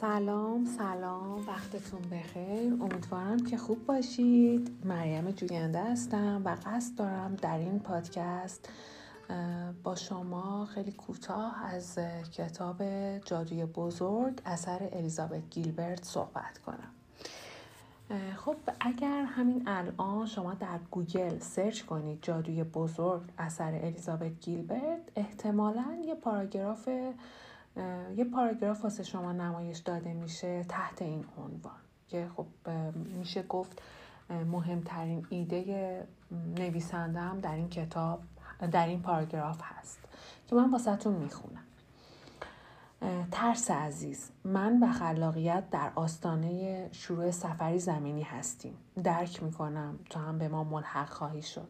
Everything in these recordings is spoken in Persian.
سلام سلام وقتتون بخیر. امیدوارم که خوب باشید. مریم جوینده هستم و قصد دارم در این پادکست با شما خیلی کوتاه از کتاب جادوی بزرگ اثر الیزابت گیلبرت صحبت کنم. خب اگر همین الان شما در گوگل سرچ کنید جادوی بزرگ اثر الیزابت گیلبرت احتمالا یه پاراگراف یه پاراگراف واسه شما نمایش داده میشه تحت این عنوان که خب میشه گفت مهمترین ایده نویسنده هم در این کتاب در این پاراگراف هست که من واسهتون می‌خونم. ترس عزیز من و خلاقیت در آستانه شروع سفری زمینی هستیم. درک می‌کنم تا هم به ما ملحق خواهی شد.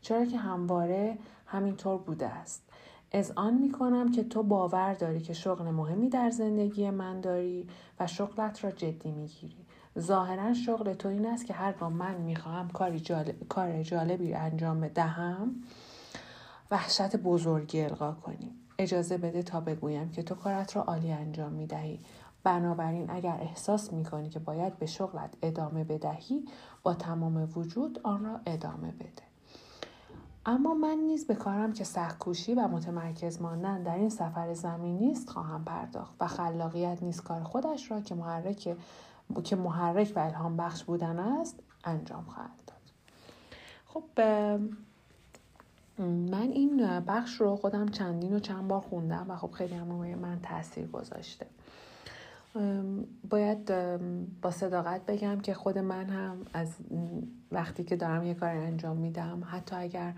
چرا که همواره همینطور بوده است. از آن می کنم که تو باور داری که شغل مهمی در زندگی من داری و شغلت را جدی می گیری. ظاهرا شغل تو این است که هرگاه من می‌خواهم کاری جالب، کار جالبی انجام بدهم وحشت بزرگی القا کنی. اجازه بده تا بگویم که تو کارت را عالی انجام می دهی بنابراین اگر احساس می کنی که باید به شغلت ادامه بدهی با تمام وجود آن را ادامه بده. اما من نیز به کارم که سختکوشی و متمرکز ماندن در این سفر زمینی است خواهم پرداخت و خلاقیت نیز کار خودش را که محرک که محرک و الهام بخش بودن است انجام خواهد داد. خب من این بخش رو خودم چندین و چند بار خوندم و خب خیلی هم روی من تاثیر گذاشته. باید با صداقت بگم که خود من هم از وقتی که دارم یه کار انجام میدم حتی اگر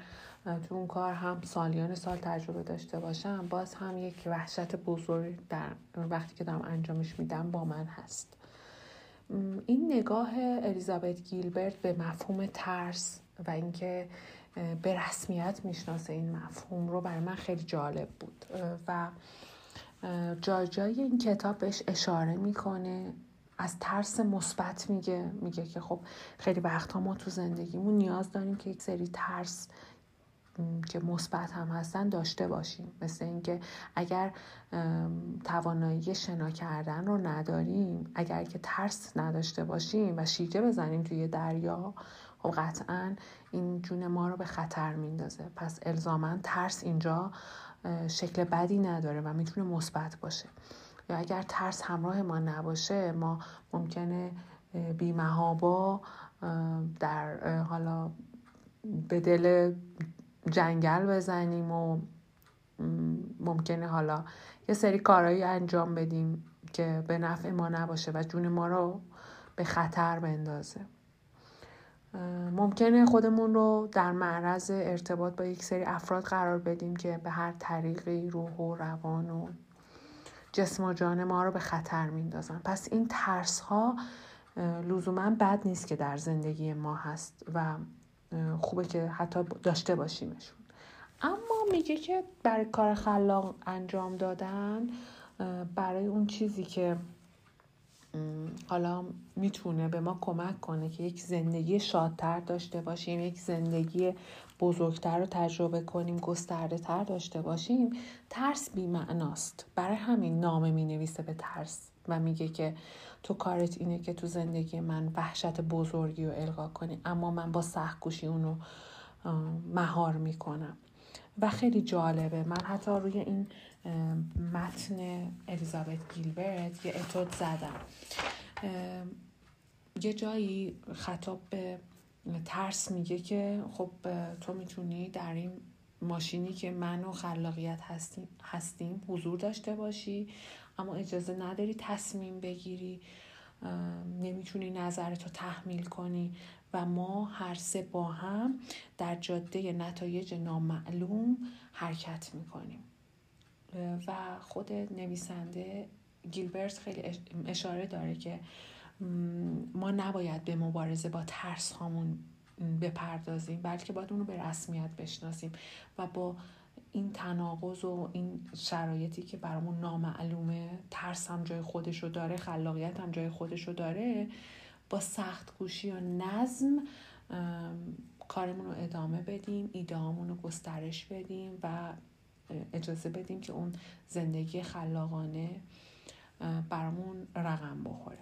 تو اون کار هم سالیان سال تجربه داشته باشم باز هم یک وحشت بزرگ در وقتی که دارم انجامش میدم با من هست. این نگاه الیزابت گیلبرت به مفهوم ترس و اینکه به رسمیت می‌شناسه این مفهوم رو برای من خیلی جالب بود. و جای جای این کتاب بهش اشاره می‌کنه. از ترس مثبت میگه میگه که خب خیلی وقتها ما تو زندگیمون نیاز داریم که یک سری ترس که مثبت هم هستن داشته باشیم. مثل اینکه اگر توانایی شنا کردن رو نداریم اگر که ترس نداشته باشیم و شیجه بزنیم توی دریا خب قطعا این جون ما رو به خطر میندازه. پس الزاما ترس اینجا شکل بدی نداره و می‌تونه مثبت باشه. یا اگر ترس همراه ما نباشه ما ممکنه بیمهابا در حالا به دل جنگل بزنیم و ممکنه حالا یه سری کارهایی انجام بدیم که به نفع ما نباشه و جون ما رو به خطر بندازه. ممکنه خودمون رو در معرض ارتباط با یک سری افراد قرار بدیم که به هر طریقی روح و روان و جسم و جان ما رو به خطر میندازن. پس این ترس ها لزوما بد نیست که در زندگی ما هست و خوبه که حتی داشته باشیمشون. اما میگه که برای کار خلاق انجام دادن برای اون چیزی که حالا می‌تونه به ما کمک کنه که یک زندگی شادتر داشته باشیم یک زندگی بزرگتر رو تجربه کنیم گسترده تر داشته باشیم. ترس بیمعناست. برای همین نامه می نویسه به ترس و میگه که تو کارت اینه که تو زندگی من وحشت بزرگی رو القا کنی اما من با سخت اونو مهار می‌کنم. و خیلی جالبه. من حتی روی این متن الیزابت گیلبرت یه اتود زدم. یه جایی خطاب به ترس میگه که خب تو می‌تونی در این ماشینی که من و خلاقیت هستیم, هستیم حضور داشته باشی اما اجازه نداری تصمیم بگیری نمی‌تونی نظرتو تحمیل کنی. و ما هر سه با هم در جاده نتایج نامعلوم حرکت می‌کنیم. و خود نویسنده گیلبرت خیلی اشاره داره که ما نباید به مبارزه با ترس هامون بپردازیم بلکه باید اونو به رسمیت بشناسیم و با این تناقض و این شرایطی که برامون نامعلومه ترس هم جای خودشو داره خلاقیت هم جای خودشو داره با سخت گوشی و نظم کارمون رو ادامه بدیم ایدهامون رو گسترش بدیم و اجازه بدیم که اون زندگی خلاقانه برامون رقم بخوره.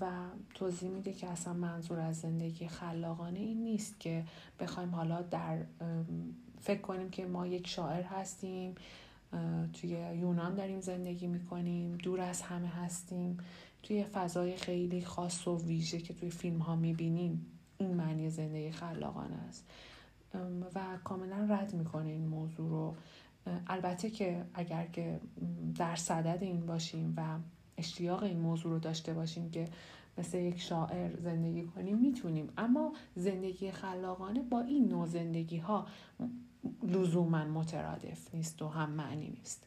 و توضیح میده که اصلا منظور از زندگی خلاقانه این نیست که بخوایم حالا در فکر کنیم که ما یک شاعر هستیم توی یونان داریم زندگی می‌کنیم دور از همه هستیم. توی فضای خیلی خاص و ویژه که توی فیلم ها می‌بینیم این معنی زندگی خلاقانه است. و کاملا رد می‌کنه این موضوع رو. البته که اگر که در صدد این باشیم و اشتیاق این موضوع رو داشته باشیم که مثل یک شاعر زندگی کنیم می‌تونیم. اما زندگی خلاقانه با این نوع زندگی ها لزوما مترادف نیست و هم معنی نیست.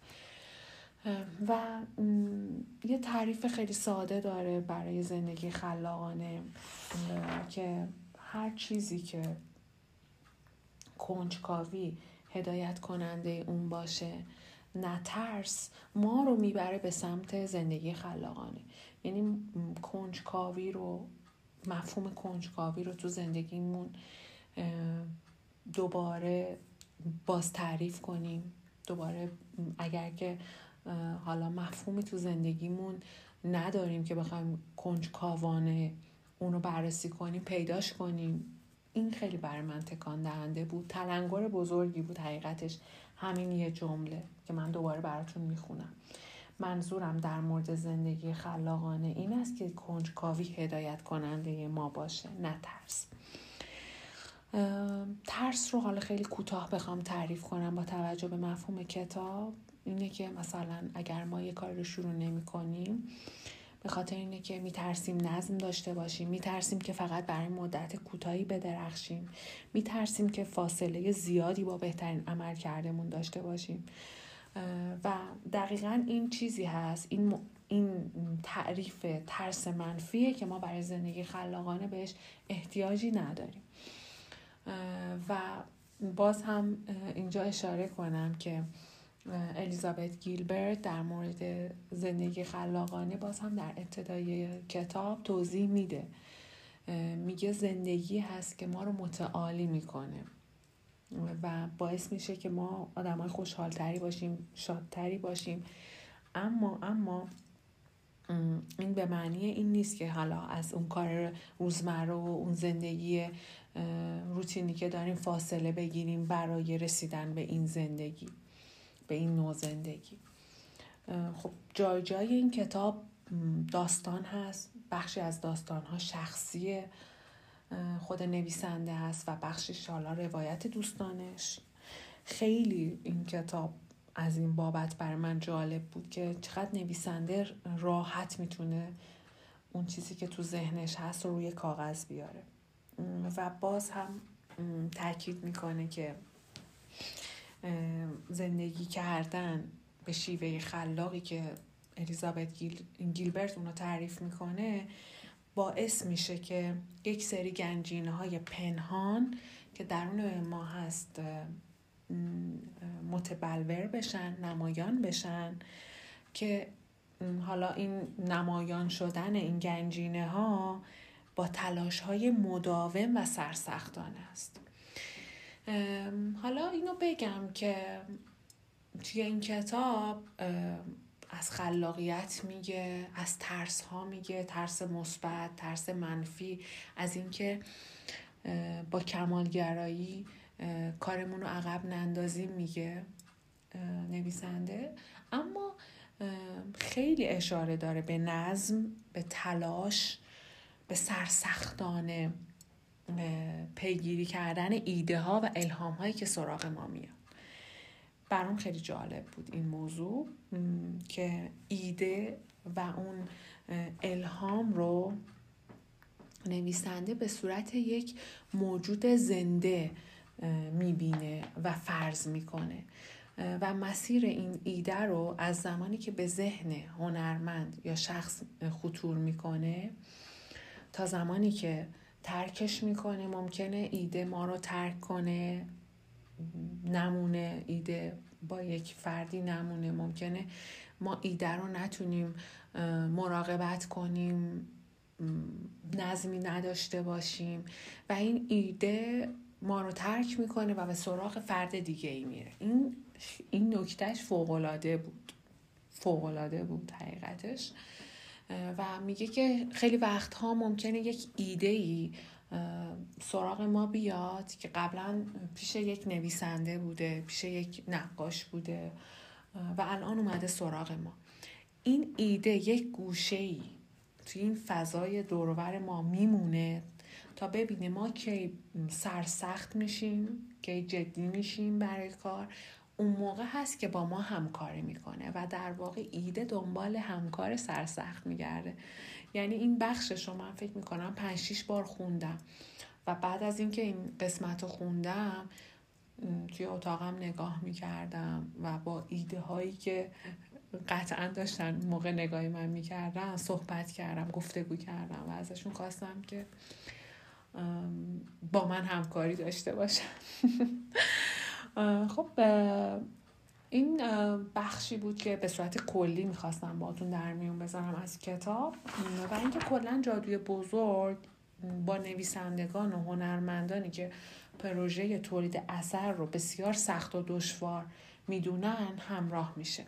و یه تعریف خیلی ساده داره برای زندگی خلاقانه که هر چیزی که کنجکاوی هدایت کننده اون باشه نه ترس ما رو می‌بره به سمت زندگی خلاقانه. یعنی کنجکاوی رو مفهوم کنجکاوی رو تو زندگیمون دوباره باز تعریف کنیم. دوباره اگر که حالا مفهومی تو زندگیمون نداریم که بخوایم کنجکاوانه اون رو بررسی کنیم پیداش کنیم. این خیلی برای من تکان دهنده بود. تلنگر بزرگی بود حقیقتش. همین یه جمله که من دوباره براتون می‌خونم. منظورم در مورد زندگی خلاقانه این است که کنجکاوی هدایت کننده ما باشه نه ترس. ترس رو حالا خیلی کوتاه بخوام تعریف کنم با توجه به مفهوم کتاب. اینه که مثلا اگر ما یه کار رو شروع نمی کنیم به خاطر اینه که میترسیم نظم داشته باشیم میترسیم که فقط برای مدت کوتاهی بدرخشیم میترسیم که فاصله زیادی با بهترین عمل کردمون داشته باشیم. و دقیقا این چیزی هست. این, این تعریف ترس منفیه که ما برای زندگی خلاقانه بهش احتیاجی نداریم. و باز هم اینجا اشاره کنم که الیزابت گیلبرت در مورد زندگی خلاقانه باز هم در ابتدای کتاب توضیح میده. میگه زندگی هست که ما رو متعالی می‌کنه. و باعث میشه که ما آدم های خوشحالتری باشیم شادتری باشیم. اما اما این به معنی این نیست که حالا از اون کار روزمره و اون زندگی روتینی که داریم فاصله بگیریم برای رسیدن به این زندگی. به این نوع زندگی. خب جای جای این کتاب داستان هست بخشی از داستان ها شخصی خود نویسنده هست و بخشش حالا روایت دوستانش. خیلی این کتاب از این بابت بر من جالب بود که چقدر نویسنده راحت می‌تونه اون چیزی که تو ذهنش هست رو روی کاغذ بیاره. و باز هم تاکید می‌کنه که زندگی کردن به شیوه خلاقی که الیزابت گیل، گیلبرت اونو تعریف می‌کنه باعث میشه که یک سری گنجینه های پنهان که درون ما هست متبلور بشن نمایان بشن که حالا این نمایان شدن این گنجینه ها با تلاش های مداوم و سرسختانه است. حالا اینو بگم که توی این کتاب از خلاقیت میگه از ترس ها میگه ترس مثبت ترس منفی از اینکه با کمالگرایی کارمون رو عقب نندازیم میگه نویسنده. اما خیلی اشاره داره به نظم به تلاش به سرسختانه. پیگیری کردن ایده ها و الهام هایی که سراغ ما میاد. برام خیلی جالب بود این موضوع که ایده و اون الهام رو نویسنده به صورت یک موجود زنده می‌بینه و فرض می‌کنه. و مسیر این ایده رو از زمانی که به ذهن هنرمند یا شخص خطور می‌کنه تا زمانی که ترکش می‌کنه ممکنه ایده ما رو ترک کنه نمونه ایده با یک فردی نمونه ممکنه ما ایده رو نتونیم مراقبت کنیم نظمی نداشته باشیم و این ایده ما رو ترک می‌کنه و به سراغ فرد دیگه ای میره. این این نکتهش فوق العاده بود. فوقالعاده بود حقیقتش. و میگه که خیلی وقتها ممکنه یک ایده ای سراغ ما بیاد که قبلا پیش یک نویسنده بوده پیش یک نقاش بوده و الان اومده سراغ ما. این ایده یک گوشه ای توی این فضای دورور ما میمونه تا ببینه ما که سرسخت میشیم که جدی میشیم برای کار. اون موقع هست که با ما همکاری می‌کنه و در واقع ایده دنبال همکار سرسخت میگرده. یعنی این بخشش رو من فکر می‌کنم پنج شیش بار خوندم و بعد از اینکه این قسمت رو خوندم توی اتاقم نگاه می‌کردم و با ایده هایی که قطعا داشتن موقع نگاهی من می‌کردم صحبت کردم گفتگو کردم و ازشون خواستم که با من همکاری داشته باشن. خب این بخشی بود که به صورت کلی می‌خواستم باتون در میون بذارم از کتاب. و اینکه کلا جادوی بزرگ با نویسندگان و هنرمندانی که پروژه تولید اثر رو بسیار سخت و دشوار می‌دونن همراه میشه.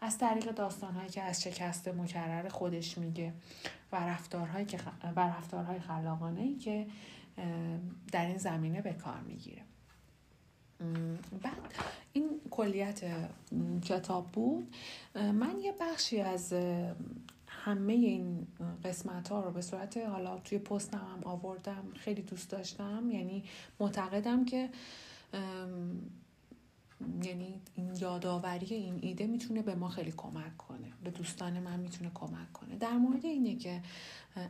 از طریق داستانهایی که از شکست مکرر خودش میگه و رفتارهایی که و رفتارهای خلاقانه که در این زمینه به کار می‌گیره. بعد این کلیت کتاب بود. من یه بخشی از همه این قسمت ها رو به صورت حالا توی پستم هم آوردم خیلی دوست داشتم. یعنی معتقدم که یعنی این یادآوری این ایده می‌تونه به ما خیلی کمک کنه. به دوستان من می‌تونه کمک کنه. در مورد اینه که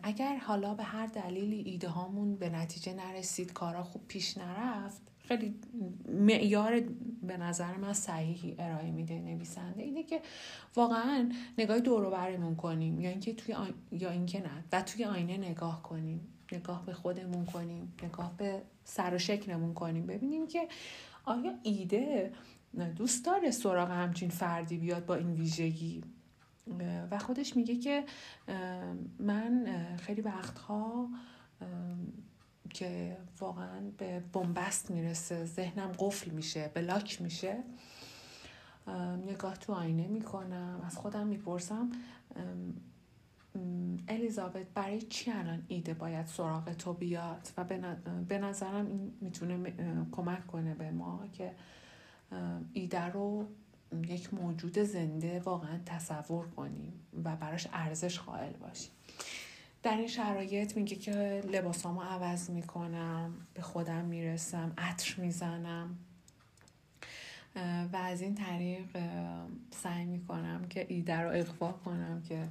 اگر حالا به هر دلیلی ایده هامون به نتیجه نرسید کارا خوب پیش نرفت خیلی معیار به نظر من صحیحی ارائه میده نویسنده. اینه که واقعا نگاه دور برمون کنیم یا اینکه توی یا اینکه نه و توی آینه نگاه کنیم. نگاه به خودمون کنیم نگاه به سر و شکلمون کنیم. ببینیم که آیا ایده دوست داره سراغ همچین فردی بیاد با این ویژگی؟ و خودش میگه که من خیلی وقتها که واقعا به بنبست می‌رسه ذهنم قفل میشه بلاک میشه. نگاه تو آینه می‌کنم از خودم می‌پرسم الیزابت برای چی الان ایده باید سراغ تو بیاد؟ و به نظرم این می‌تونه کمک کنه به ما که ایده رو یک موجود زنده واقعا تصور کنیم و براش ارزش قائل باشیم. در این شرایط میگه که لباسامو عوض می‌کنم به خودم می‌رسم عطر می‌زنم. و از این طریق سعی می‌کنم که ایده رو اقوا کنم که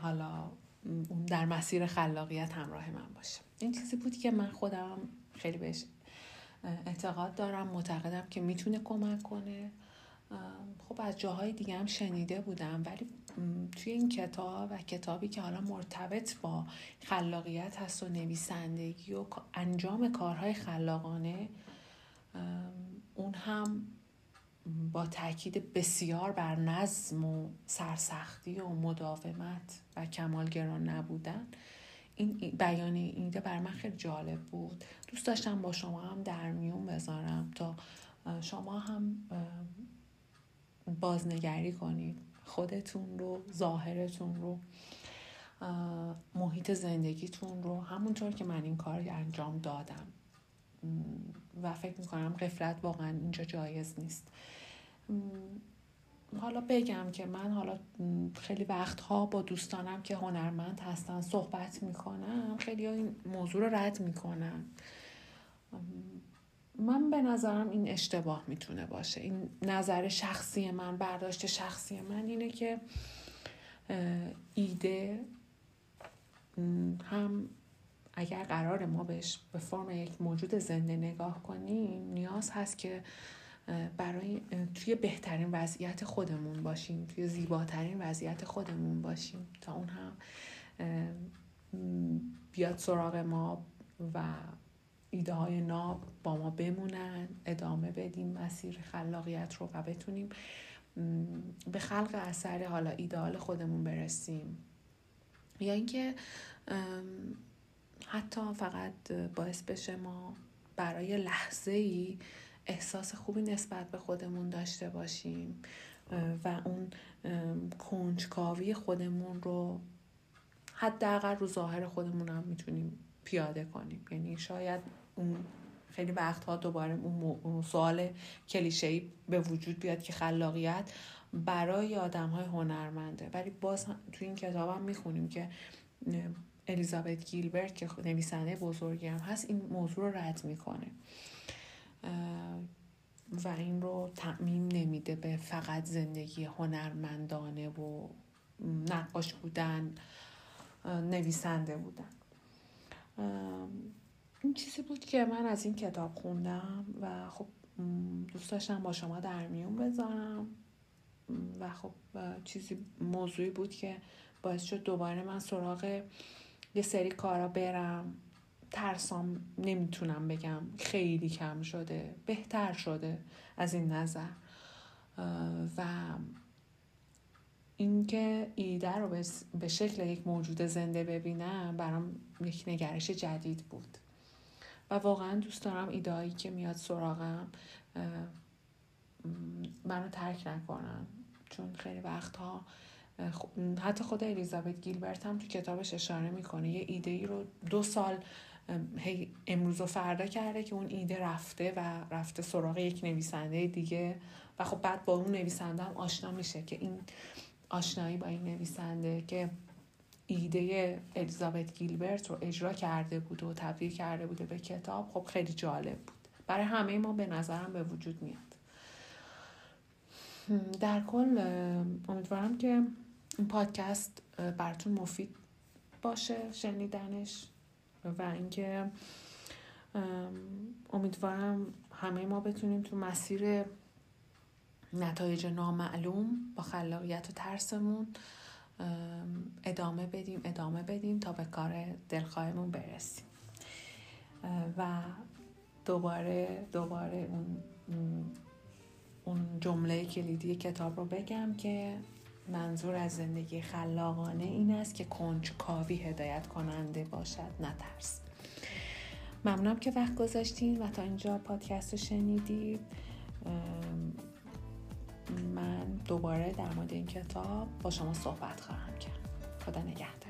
حالا اون در مسیر خلاقیت همراه من باشه. این چیزی بود که من خودم خیلی بهش اعتقاد دارم. معتقدم که می‌تونه کمک کنه. خب از جاهای دیگه هم شنیده بودم ولی توی این کتاب و کتابی که حالا مرتبط با خلاقیت هست و نویسندگی و انجام کارهای خلاقانه اون هم با تاکید بسیار بر نظم و سرسختی و مداومت و کمالگران نبودن این بیان ایده بر من خیلی جالب بود. دوست داشتم با شما هم در میون بذارم تا شما هم بازنگری کنید. خودتون رو ظاهرتون رو محیط زندگیتون رو. همونطور که من این کار انجام دادم. و فکر می‌کنم قفلت واقعا اینجا جایز نیست. حالا بگم که من حالا خیلی وقتها با دوستانم که هنرمند هستن صحبت می‌کنم. خیلی این موضوع رو رد می‌کنم من به نظرم این اشتباه می‌تونه باشه. این نظر شخصی من برداشت شخصی من اینه که ایده هم اگر قرار ما بهش به فرم یک موجود زنده نگاه کنیم نیاز هست که برای توی بهترین وضعیت خودمون باشیم توی زیباترین وضعیت خودمون باشیم تا اون هم بیاد سراغ ما و ایده های ناب با ما بمونن ادامه بدیم مسیر خلاقیت رو و بتونیم به خلق اثر حالا ایدئال خودمون برسیم. یا اینکه حتی فقط باعث بشه ما برای لحظه ای احساس خوبی نسبت به خودمون داشته باشیم و اون کنجکاوی خودمون رو حداقل رو ظاهر خودمون هم می‌تونیم پیاده کنیم. یعنی شاید اون خیلی وقتها دوباره اون سوال کلیشه به وجود بیاد که خلاقیت برای آدم های هنرمنده. ولی باز تو این کتاب هم می‌خونیم که الیزابت گیلبرت که نویسنده بزرگی هم هست این موضوع رو رد می‌کنه. و این رو تعمیم نمیده به فقط زندگی هنرمندانه و نقاش بودن نویسنده بودن. این چیزی بود که من از این کتاب خوندم و خب دوست داشتم با شما در میون بذارم. و خب چیزی موضوعی بود که باعث شد دوباره من سراغ یه سری کارا برم. ترسام نمی‌تونم بگم خیلی کم شده بهتر شده از این نظر. و اینکه ایده رو به شکل یک موجود زنده ببینم برام یک نگرش جدید بود. واقعا دوست دارم ایدهایی که میاد سراغم منو ترک نکنن. چون خیلی وقتها حتی خود الیزابت گیلبرت هم تو کتابش اشاره می‌کنه یه ایده ای رو دو سال هی امروز و فردا کرده که اون ایده رفته و رفته سراغ یک نویسنده دیگه. و خب بعد با اون نویسنده هم آشنا میشه که این آشنایی با این نویسنده که ایده الیزابت گیلبرت رو اجرا کرده بود و تبدیل کرده بوده به کتاب خب خیلی جالب بود. برای همه ما به نظرم به وجود میاد. در کل امیدوارم که این پادکست براتون مفید باشه شنیدنش و اینکه امیدوارم همه ما بتونیم تو مسیر نتایج نامعلوم با خلاقیت و ترسمون ادامه بدیم ادامه بدیم تا به کار دلخواهمون برسیم. و دوباره دوباره اون اون جمله کلیدی کتاب رو بگم که منظور از زندگی خلاقانه این است که کنجکاوی هدایت کننده باشد نترس ممنونم که وقت گذاشتین و تا اینجا پادکست رو شنیدید. من دوباره در مورد این کتاب با شما صحبت خواهم کرد. خدا نگهدارتون